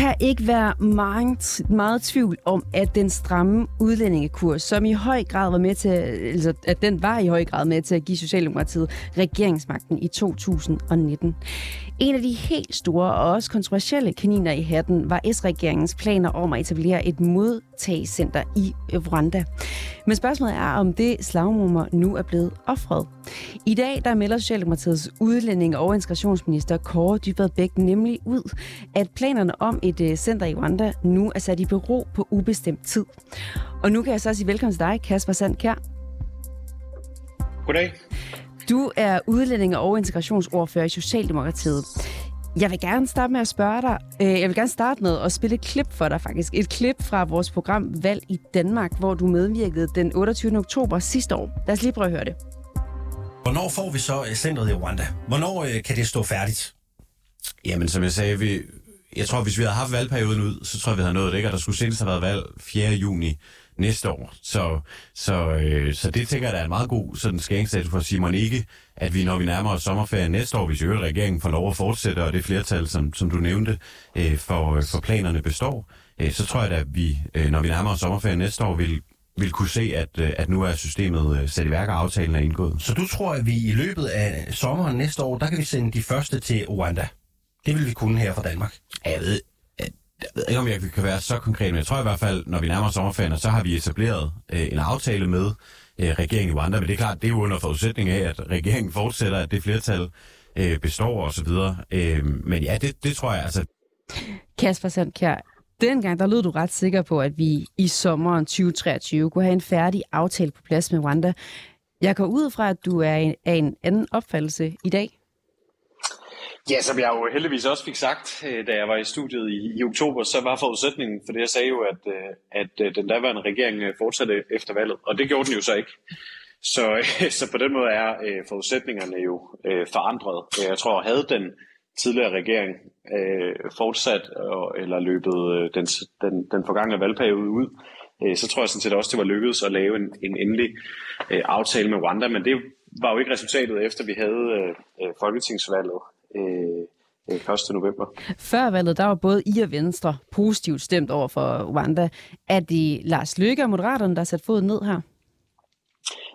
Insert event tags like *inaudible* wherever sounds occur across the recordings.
Der kan ikke være meget, meget tvivl om, at den stramme udlændingekurs, som i høj grad var med til, altså, at den var i høj grad med til at give Socialdemokratiet regeringsmagten i 2019. En af de helt store og også kontroversielle kaniner i hatten var S-regeringens planer om at etablere et modtagscenter i Rwanda. Men spørgsmålet er, om det slagnummer nu er blevet offret. I dag der melder Socialdemokratiets udlænding og integrationsminister Kåre Dybvad Bæk nemlig ud, at planerne om et øh, center i Rwanda nu er sat i bero på ubestemt tid. Og nu kan jeg så sige velkommen til dig, Kasper Sandkær. Goddag. Du er udlænding og integrationsordfører i Socialdemokratiet. Jeg vil gerne starte med at spørge dig. Øh, jeg vil gerne starte med at spille et klip for dig faktisk. Et klip fra vores program Valg i Danmark, hvor du medvirkede den 28. oktober sidste år. Lad os lige prøve at høre det. Hvornår får vi så øh, centret i Rwanda? Hvornår øh, kan det stå færdigt? Jamen, som jeg sagde, vi, jeg tror, hvis vi havde haft valgperioden ud, så tror jeg, vi havde nået det, ikke? Og der skulle senest have været valg 4. juni næste år. Så, så, øh, så det tænker jeg, der er en meget god sådan skæringsstatus for Simon ikke, at vi, når vi nærmer os sommerferien næste år, hvis øvrigt regeringen får lov at fortsætte, og det flertal, som, som du nævnte, øh, for, øh, for planerne består, øh, så tror jeg at vi, øh, når vi nærmer os sommerferien næste år, vil vil kunne se, at, øh, at nu er systemet øh, sat i værk, og aftalen er indgået. Så du tror, at vi i løbet af sommeren næste år, der kan vi sende de første til Rwanda? Det vil vi kunne her fra Danmark. Jeg ved, jeg ved ikke, om jeg kan være så konkret, men jeg tror i hvert fald, når vi nærmer os sommerferien, så har vi etableret øh, en aftale med øh, regeringen i Rwanda. Men det er klart, det er jo under forudsætning af, at regeringen fortsætter, at det flertal øh, består osv. Øh, men ja, det, det tror jeg altså. Kasper Sandkjær, dengang der lød du ret sikker på, at vi i sommeren 2023 kunne have en færdig aftale på plads med Rwanda. Jeg går ud fra, at du er en, af en anden opfattelse i dag. Ja, som jeg jo heldigvis også fik sagt, øh, da jeg var i studiet i, i oktober, så var forudsætningen for det, jeg sagde jo, at, øh, at øh, den daværende regering fortsatte efter valget, og det gjorde den jo så ikke. Så, *laughs* så på den måde er forudsætningerne jo forandret. Jeg tror, havde den tidligere regering fortsat eller løbet den, den, den forgangne valgperiode ud, så tror jeg sådan set også, det var lykkedes at lave en, en endelig aftale med Rwanda, men det var jo ikke resultatet efter vi havde folketingsvalget øh, 1. Øh, november. Før valget, der var både I og Venstre positivt stemt over for Rwanda. Er det Lars Løkke og Moderaterne, der har sat foden ned her?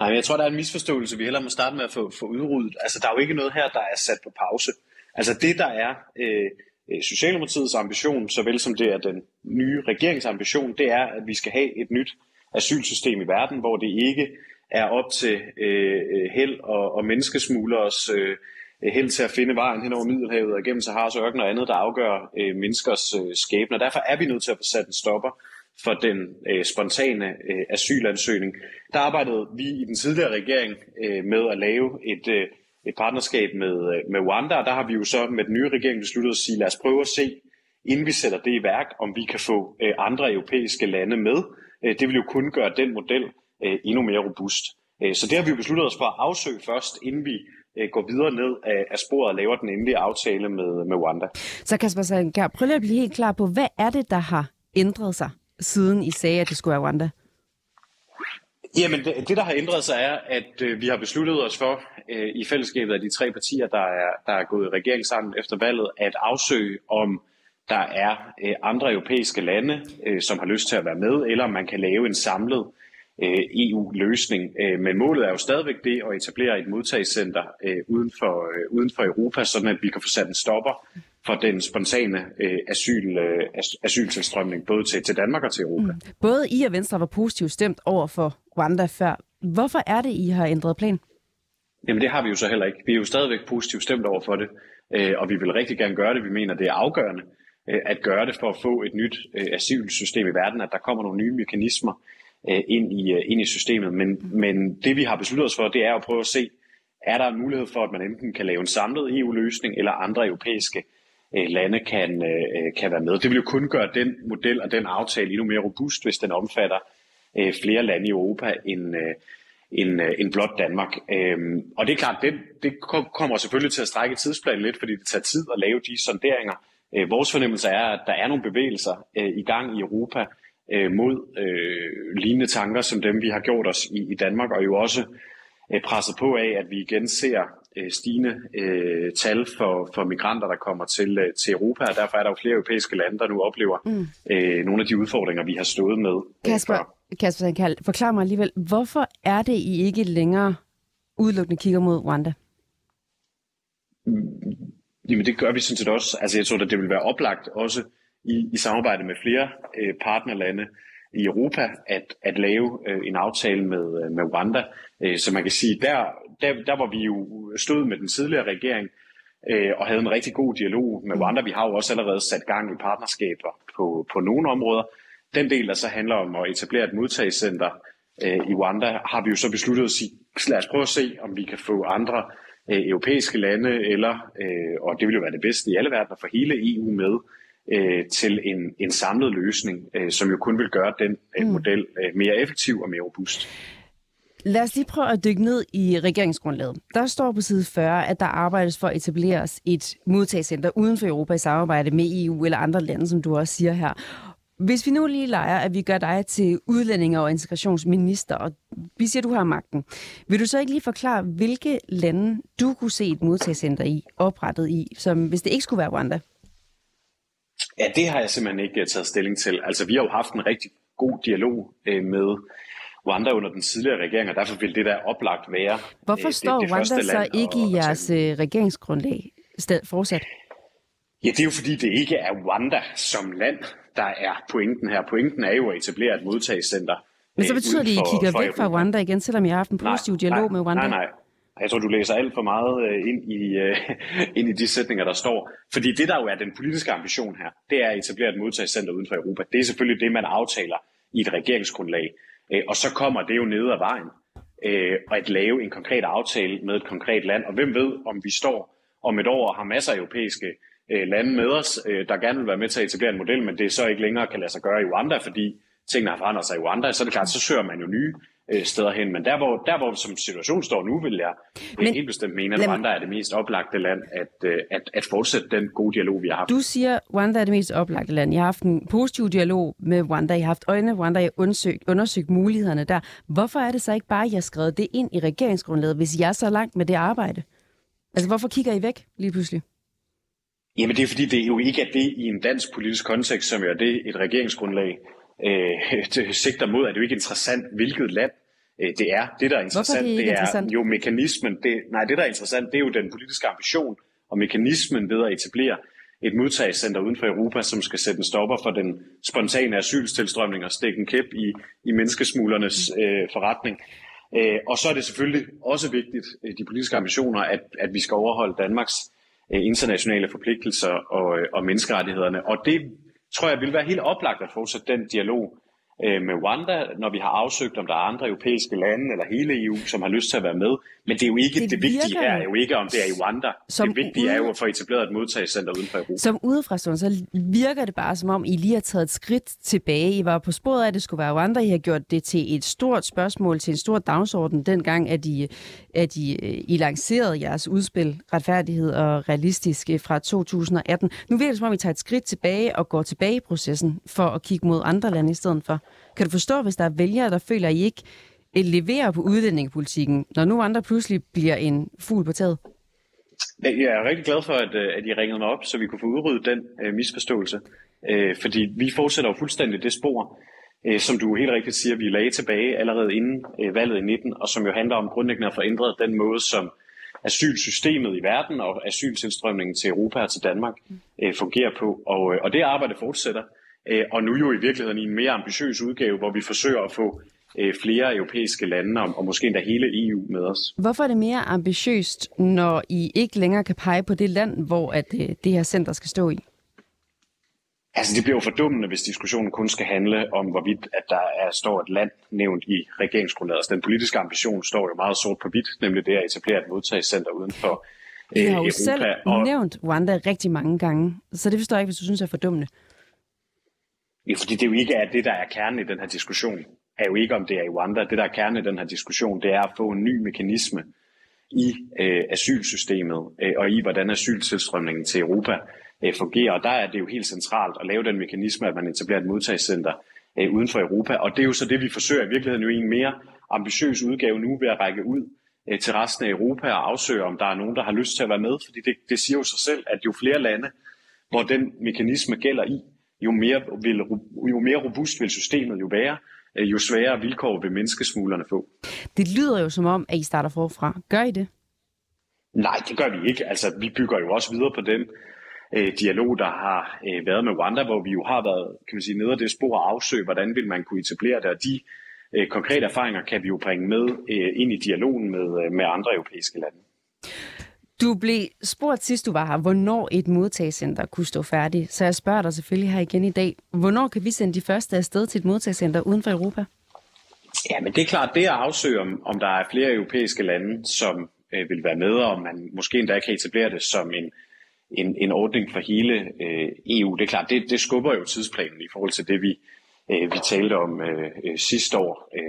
Nej, men jeg tror, der er en misforståelse, vi heller må starte med at få, få udryddet. Altså, der er jo ikke noget her, der er sat på pause. Altså, det der er øh, øh Socialdemokratiets ambition, såvel som det er den nye regeringsambition, det er, at vi skal have et nyt asylsystem i verden, hvor det ikke er op til øh, øh held og, og menneskesmuglers øh, Øh, Øh, held til at finde vejen hen over Middelhavet og gennem Saharas ørken og andet, der afgør øh, menneskers øh, skæbne. Derfor er vi nødt til at få sat en stopper for den øh, spontane øh, asylansøgning. Der arbejdede vi i den tidligere regering øh, med at lave et, øh, et partnerskab med, øh, med Rwanda, og der har vi jo så med den nye regering besluttet at sige, lad os prøve at se, inden vi sætter det i værk, om vi kan få øh, andre europæiske lande med. Øh, det vil jo kun gøre den model øh, endnu mere robust. Øh, så det har vi jo besluttet os for at afsøge først, inden vi øh, går videre ned af, af sporet og laver den endelige aftale med, med Rwanda. Så Kasper Sandkær, prøv lige at blive helt klar på, hvad er det, der har ændret sig, siden I sagde, at det skulle være Rwanda? Jamen, det, det der har ændret sig er, at øh, vi har besluttet os for øh, i fællesskabet af de tre partier, der er, der er gået i regering sammen efter valget, at afsøge om der er øh, andre europæiske lande, øh, som har lyst til at være med, eller om man kan lave en samlet EU-løsning. Øh, men målet er jo stadigvæk det at etablere et modtagscenter øh, uden, for, øh, uden for Europa, sådan at vi kan få sat en stopper for den spontane øh, asyl, øh, asyltilstrømning, både til, til Danmark og til Europa. Mm. Både I og Venstre var positivt stemt over for Rwanda før. Hvorfor er det, I har ændret plan? Jamen det har vi jo så heller ikke. Vi er jo stadigvæk positivt stemt over for det, øh, og vi vil rigtig gerne gøre det. Vi mener, det er afgørende øh, at gøre det for at få et nyt øh, asylsystem i verden, at der kommer nogle nye mekanismer, øh, ind, i, øh, ind i systemet. Men, men det vi har besluttet os for, det er at prøve at se, er der en mulighed for, at man enten kan lave en samlet EU-løsning, eller andre europæiske øh, lande kan, øh, kan være med. Det vil jo kun gøre den model og den aftale endnu mere robust, hvis den omfatter øh, flere lande i Europa end, øh, end, øh, end blot Danmark. Øhm, og det er klart, det, det kommer selvfølgelig til at strække tidsplanen lidt, fordi det tager tid at lave de sonderinger. Øh, vores fornemmelse er, at der er nogle bevægelser øh, i gang i Europa, øh, mod øh, lignende tanker som dem, vi har gjort os i, i Danmark, og jo også øh, presset på af, at vi igen ser øh, stigende øh, tal for, for migranter, der kommer til, øh, til Europa, og derfor er der jo flere europæiske lande, der nu oplever mm. øh, nogle af de udfordringer, vi har stået med. Øh, Kasper, Kasper Sankal, forklar mig alligevel, hvorfor er det, I ikke længere udelukkende kigger mod Rwanda? Jamen det gør vi sådan set også. Altså jeg tror, at det vil være oplagt også i, i samarbejde med flere øh, partnerlande i Europa at, at lave øh, en aftale med, øh, med Rwanda. Øh, så man kan sige, der, der, der var vi jo stod med den tidligere regering øh, og havde en rigtig god dialog med Rwanda. Vi har jo også allerede sat gang i partnerskaber på, på nogle områder. Den del, der så handler om at etablere et modtagscenter øh, i Rwanda, har vi jo så besluttet at sige, lad os prøve at se, om vi kan få andre øh, europæiske lande, eller, øh, og det vil jo være det bedste i alle verdener, for hele EU med øh, til en, en samlet løsning, øh, som jo kun vil gøre den øh, mm. model øh, mere effektiv og mere robust. Lad os lige prøve at dykke ned i regeringsgrundlaget. Der står på side 40, at der arbejdes for at etableres et modtagscenter uden for Europa i samarbejde med EU eller andre lande, som du også siger her. Hvis vi nu lige leger, at vi gør dig til udlændinge- og integrationsminister, og vi siger, at du har magten, vil du så ikke lige forklare, hvilke lande du kunne se et modtagscenter i, oprettet i, som hvis det ikke skulle være Rwanda? Ja, det har jeg simpelthen ikke taget stilling til. Altså, vi har jo haft en rigtig god dialog øh, med Rwanda under den tidligere regering, og derfor vil det der oplagt være Hvorfor øh, står det, det Rwanda så ikke i jeres øh, regeringsgrundlag fortsat? Ja, det er jo fordi, det ikke er Rwanda som land, der er pointen her. Pointen er jo at etablere et modtagscenter. Men så betyder det, at I kigger væk fra Rwanda igen, selvom I har haft en positiv nej, dialog nej, med Rwanda? Nej, nej. Jeg tror, du læser alt for meget øh, ind i, øh, *laughs* ind i de sætninger, der står. Fordi det, der jo er den politiske ambition her, det er at etablere et modtagscenter uden for Europa. Det er selvfølgelig det, man aftaler i et regeringsgrundlag. Øh, og så kommer det jo ned ad vejen. Og at lave en konkret aftale med et konkret land. Og hvem ved, om vi står om et år og har masser af europæiske lande med os, der gerne vil være med til at etablere en model, men det så ikke længere kan lade sig gøre i Rwanda, fordi tingene har forandret sig i Rwanda, så er det klart, så søger man jo nye øh, steder hen. Men der hvor, der, hvor som situationen står nu, vil jeg Men, helt bestemt mene, at Rwanda er det mest oplagte land at, øh, at, at fortsætte den gode dialog, vi har haft. Du siger, Rwanda er det mest oplagte land. Jeg har haft en positiv dialog med Rwanda. Jeg har haft øjne Rwanda. Jeg har undersøgt, undersøgt mulighederne der. Hvorfor er det så ikke bare, at jeg har skrevet det ind i regeringsgrundlaget, hvis jeg er så langt med det arbejde? Altså, hvorfor kigger I væk lige pludselig? Jamen, det er fordi, det er jo ikke er det i en dansk politisk kontekst, som er det et regeringsgrundlag øh, *laughs* sigter mod, er det jo ikke interessant, hvilket land øh, det er. Det, der er interessant, er det, det er interessant? jo mekanismen. Det, nej, det, der er interessant, det er jo den politiske ambition og mekanismen ved at etablere et modtagscenter uden for Europa, som skal sætte en stopper for den spontane asylstilstrømning og stikke en kæp i, i menneskesmuglernes øh, forretning. Øh, og så er det selvfølgelig også vigtigt, øh, de politiske ambitioner, at, at vi skal overholde Danmarks øh, internationale forpligtelser og, øh, og menneskerettighederne. Og det tror jeg vil være helt oplagt at fortsætte den dialog øh, med Rwanda, når vi har afsøgt, om der er andre europæiske lande eller hele EU, som har lyst til at være med. Men det er jo ikke det, det vigtige her, er jo ikke, om det er i Rwanda. Som det vigtige ude... er jo at få etableret et modtagscenter uden for Europa. Som udefrastående, så virker det bare som om, I lige har taget et skridt tilbage. I var på sporet af, at det skulle være Rwanda. I har gjort det til et stort spørgsmål, til en stor dagsorden, dengang, at I, at I, I lancerede jeres udspil Retfærdighed og Realistisk fra 2018. Nu virker det som om, I tager et skridt tilbage og går tilbage i processen for at kigge mod andre lande i stedet for. Kan du forstå, hvis der er vælgere, der føler, at I ikke eh, leverer på udlændingepolitikken, når nu andre pludselig bliver en fugl på taget? Jeg er rigtig glad for, at, øh, at I ringede mig op, så vi kunne få udryddet den uh, misforståelse. Uh, fordi vi fortsætter jo fuldstændig det spor, uh, som du helt rigtigt siger, vi lagde tilbage allerede inden uh, valget i 19, og som jo handler om grundlæggende at forændre den måde, som asylsystemet i verden og asyltilstrømningen til Europa og til Danmark uh, fungerer på. Og, uh, og det arbejde fortsætter. Øh, og nu jo i virkeligheden i en mere ambitiøs udgave, hvor vi forsøger at få øh, flere europæiske lande, og måske endda hele EU med os. Hvorfor er det mere ambitiøst, når I ikke længere kan pege på det land, hvor at øh, det her center skal stå i? Altså, det bliver jo fordummende, hvis diskussionen kun skal handle om, hvorvidt at der er, står et land nævnt i regeringsgrundlaget. Altså, den politiske ambition står jo meget sort på hvidt, nemlig det at etablere et modtagscenter uden for øh, Europa. I har jo Europa. selv og... nævnt Rwanda rigtig mange gange, så det forstår jeg ikke, hvis du synes er fordummende. Ja, fordi det jo ikke er det, der er kernen i den her diskussion. Er jo ikke, om det er i Rwanda. Det, der er kernen i den her diskussion, det er at få en ny mekanisme i øh, asylsystemet øh, og i, hvordan asyltilstrømningen til Europa øh, fungerer. Og der er det jo helt centralt at lave den mekanisme, at man etablerer et modtagscenter øh, uden for Europa. Og det er jo så det, vi forsøger i virkeligheden jo i en mere ambitiøs udgave nu ved at række ud øh, til resten af Europa og afsøge, om der er nogen, der har lyst til at være med, fordi det, det siger jo sig selv, at jo flere lande, hvor den mekanisme gælder i, jo mere, vil, jo mere robust vil systemet jo være, øh, jo sværere vilkår vil menneskesmuglerne få. Det lyder jo som om, at I starter forfra. Gør I det? Nej, det gør vi ikke. Altså, vi bygger jo også videre på den øh, dialog, der har øh, været med Rwanda, hvor vi jo har været kan man sige, nede af det spor at afsøge, hvordan vil man kunne etablere det, og de øh, konkrete erfaringer kan vi jo bringe med øh, ind i dialogen med, øh, med andre europæiske lande. Du blev spurgt sidst du var her, hvornår et modtagscenter kunne stå færdigt. Så jeg spørger dig selvfølgelig her igen i dag. Hvornår kan vi sende de første afsted til et modtagscenter uden for Europa? Ja, men det er klart, det at afsøge, om, om der er flere europæiske lande, som øh, vil være med, og man måske endda kan etablere det som en, en, en ordning for hele øh, EU. Det er klart, det, det skubber jo tidsplanen i forhold til det, vi, øh, vi talte om øh, øh, sidste år. Øh,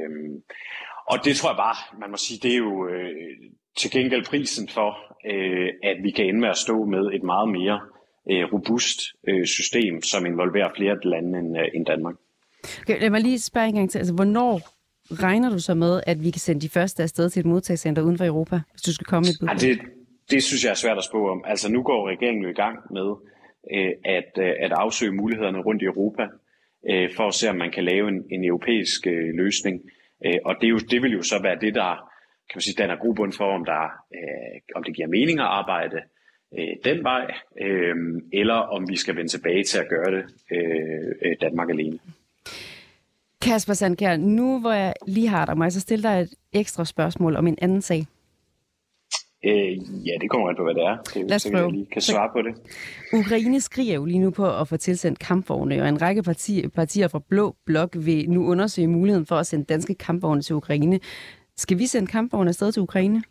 og det tror jeg bare, man må sige, det er jo øh, til gengæld prisen for, øh, at vi kan ende med at stå med et meget mere øh, robust øh, system, som involverer flere lande end, øh, end Danmark. Okay, lad mig lige spørge en gang til. Altså, hvornår regner du så med, at vi kan sende de første afsted til et modtagscenter uden for Europa, hvis du skal komme et bud? Ja, det, det synes jeg er svært at spå om. Altså nu går regeringen jo i gang med øh, at, øh, at afsøge mulighederne rundt i Europa, øh, for at se, om man kan lave en, en europæisk øh, løsning. Øh, og det, er jo, det vil jo så være det, der kan man sige, danner grobund for, om, der, øh, om det giver mening at arbejde øh, den vej, øh, eller om vi skal vende tilbage til at gøre det øh, øh Danmark alene. Kasper Sandkær, nu hvor jeg lige har dig, må jeg så stille dig et ekstra spørgsmål om en anden sag. Øh, ja, det kommer an på, hvad det er. Det Lad os prøve. Jeg lige kan svare på det. Ukraine skriger jo lige nu på at få tilsendt kampvogne, og en række partier, partier fra Blå Blok vil nu undersøge muligheden for at sende danske kampvogne til Ukraine. Skal vi sende kampvogne afsted til Ukraine?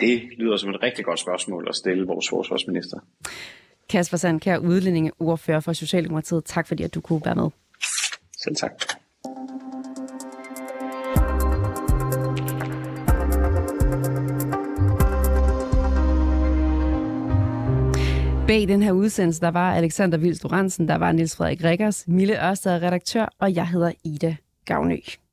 Det lyder som et rigtig godt spørgsmål at stille vores forsvarsminister. Kasper Sandkær, udlændingeordfører for Socialdemokratiet. Tak fordi, at du kunne være med. Selv tak. Bag den her udsendelse, der var Alexander Vils der var Niels Frederik Rikkers, Mille Ørsted redaktør, og jeg hedder Ida Gavnø.